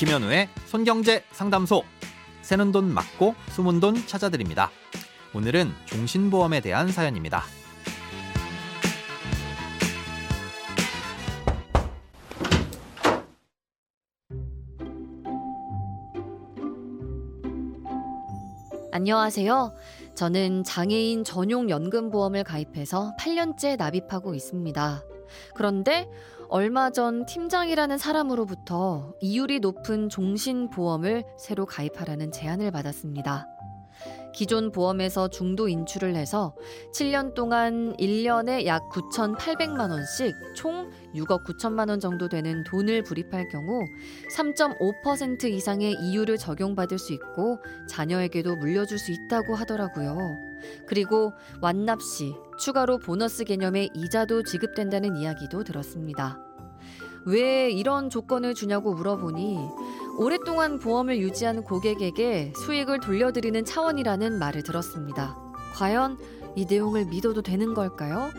김현우의 손경제 상담소. 새는 돈 맞고 숨은 돈 찾아드립니다. 오늘은 종신보험에 대한 사연입니다. 안녕하세요. 저는 장애인 전용 연금보험을 가입해서 8년째 납입하고 있습니다. 그런데 얼마 전 팀장이라는 사람으로부터 이율이 높은 종신보험을 새로 가입하라는 제안을 받았습니다. 기존 보험에서 중도 인출을 해서 7년 동안 1년에 약 9,800만 원씩 총 6억 9천만 원 정도 되는 돈을 불입할 경우 3.5% 이상의 이율을 적용받을 수 있고 자녀에게도 물려줄 수 있다고 하더라고요. 그리고 완납 시 추가로 보너스 개념의 이자도 지급된다는 이야기도 들었습니다. 왜 이런 조건을 주냐고 물어보니 오랫동안 보험을 유지한 고객에게 수익을 돌려드리는 차원이라는 말을 들었습니다. 과연 이 내용을 믿어도 되는 걸까요?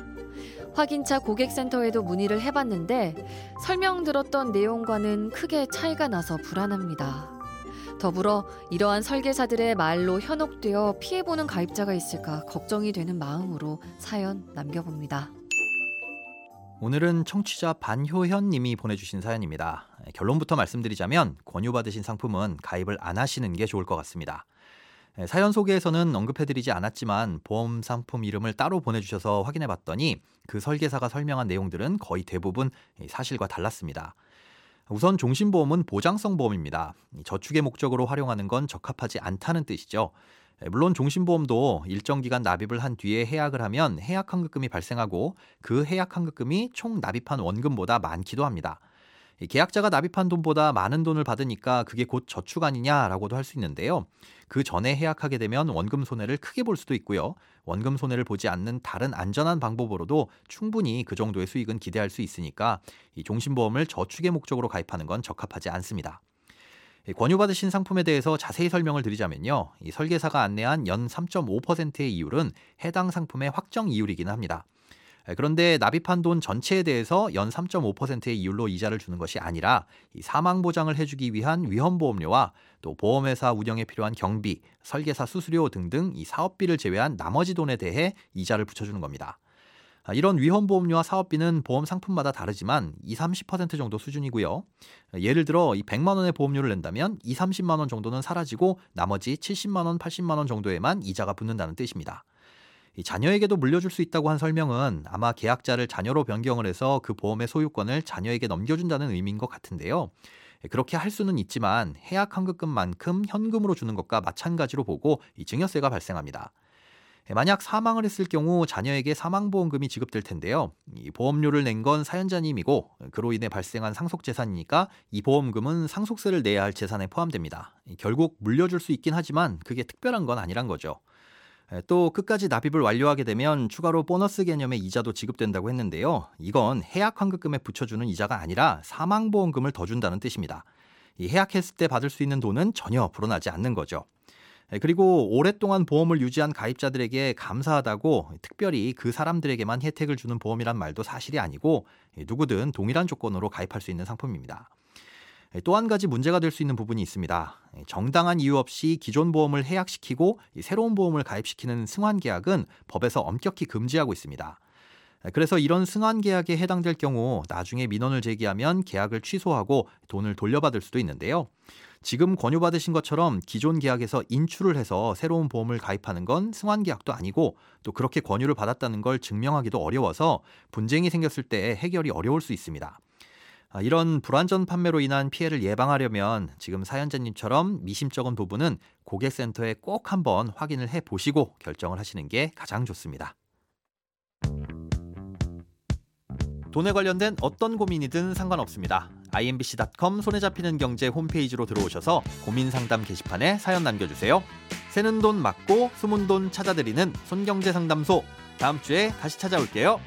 확인차 고객센터에도 문의를 해봤는데 설명 들었던 내용과는 크게 차이가 나서 불안합니다. 더불어 이러한 설계사들의 말로 현혹되어 피해보는 가입자가 있을까 걱정이 되는 마음으로 사연 남겨봅니다. 오늘은 청취자 반효현 님이 보내주신 사연입니다. 결론부터 말씀드리자면 권유받으신 상품은 가입을 안 하시는 게 좋을 것 같습니다. 사연 소개에서는 언급해드리지 않았지만 보험 상품 이름을 따로 보내주셔서 확인해 봤더니 그 설계사가 설명한 내용들은 거의 대부분 사실과 달랐습니다. 우선 종신보험은 보장성 보험입니다. 저축의 목적으로 활용하는 건 적합하지 않다는 뜻이죠. 물론 종신보험도 일정 기간 납입을 한 뒤에 해약을 하면 해약 환급금이 발생하고 그 해약 환급금이 총 납입한 원금보다 많기도 합니다. 계약자가 납입한 돈보다 많은 돈을 받으니까 그게 곧 저축 아니냐라고도 할 수 있는데요. 그 전에 해약하게 되면 원금 손해를 크게 볼 수도 있고요. 원금 손해를 보지 않는 다른 안전한 방법으로도 충분히 그 정도의 수익은 기대할 수 있으니까 이 종신보험을 저축의 목적으로 가입하는 건 적합하지 않습니다. 권유받으신 상품에 대해서 자세히 설명을 드리자면요. 이 설계사가 안내한 연 3.5%의 이율은 해당 상품의 확정 이율이기는 합니다. 그런데 납입한 돈 전체에 대해서 연 3.5%의 이율로 이자를 주는 것이 아니라 사망 보장을 해주기 위한 위험보험료와 또 보험회사 운영에 필요한 경비, 설계사 수수료 등등 이 사업비를 제외한 나머지 돈에 대해 이자를 붙여주는 겁니다. 아, 이런 위험보험료와 사업비는 보험 상품마다 다르지만 2, 30% 정도 수준이고요. 예를 들어 이 100만 원의 보험료를 낸다면 2, 30만 원 정도는 사라지고 나머지 70만 원, 80만 원 정도에만 이자가 붙는다는 뜻입니다. 자녀에게도 물려줄 수 있다고 한 설명은 아마 계약자를 자녀로 변경을 해서 그 보험의 소유권을 자녀에게 넘겨준다는 의미인 것 같은데요. 그렇게 할 수는 있지만 해약 환급금만큼 현금으로 주는 것과 마찬가지로 보고 이 증여세가 발생합니다. 예, 만약 사망을 했을 경우 자녀에게 사망보험금이 지급될 텐데요. 이 보험료를 낸 건 사연자님이고 그로 인해 발생한 상속재산이니까 이 보험금은 상속세를 내야 할 재산에 포함됩니다. 결국 물려줄 수 있긴 하지만 그게 특별한 건 아니란 거죠. 예, 또 끝까지 납입을 완료하게 되면 추가로 보너스 개념의 이자도 지급된다고 했는데요. 이건 해약 환급금에 붙여주는 이자가 아니라 사망보험금을 더 준다는 뜻입니다. 이 해약했을 때 받을 수 있는 돈은 전혀 불어나지 않는 거죠. 예, 그리고 오랫동안 보험을 유지한 가입자들에게 감사하다고 특별히 그 사람들에게만 혜택을 주는 보험이란 말도 사실이 아니고 누구든 동일한 조건으로 가입할 수 있는 상품입니다. 예, 또한 가지 문제가 될 수 있는 부분이 있습니다. 예, 정당한 이유 없이 기존 보험을 해약시키고 새로운 보험을 가입시키는 승환 계약은 법에서 엄격히 금지하고 있습니다. 그래서 이런 승환 계약에 해당될 경우 나중에 민원을 제기하면 계약을 취소하고 돈을 돌려받을 수도 있는데요. 지금 권유받으신 것처럼 기존 계약에서 인출을 해서 새로운 보험을 가입하는 건 승환 계약도 아니고 또 그렇게 권유를 받았다는 걸 증명하기도 어려워서 분쟁이 생겼을 때 해결이 어려울 수 있습니다. 아, 이런 불완전 판매로 인한 피해를 예방하려면 지금 사연자님처럼 미심쩍은 부분은 고객센터에 꼭 한번 확인을 해 보시고 결정을 하시는 게 가장 좋습니다. 돈에 관련된 어떤 고민이든 상관없습니다. imbc.com 손에 잡히는 경제 홈페이지로 들어오셔서 고민 상담 게시판에 사연 남겨주세요. 새는 돈 맞고 숨은 돈 찾아드리는 손경제 상담소. 다음 주에 다시 찾아올게요.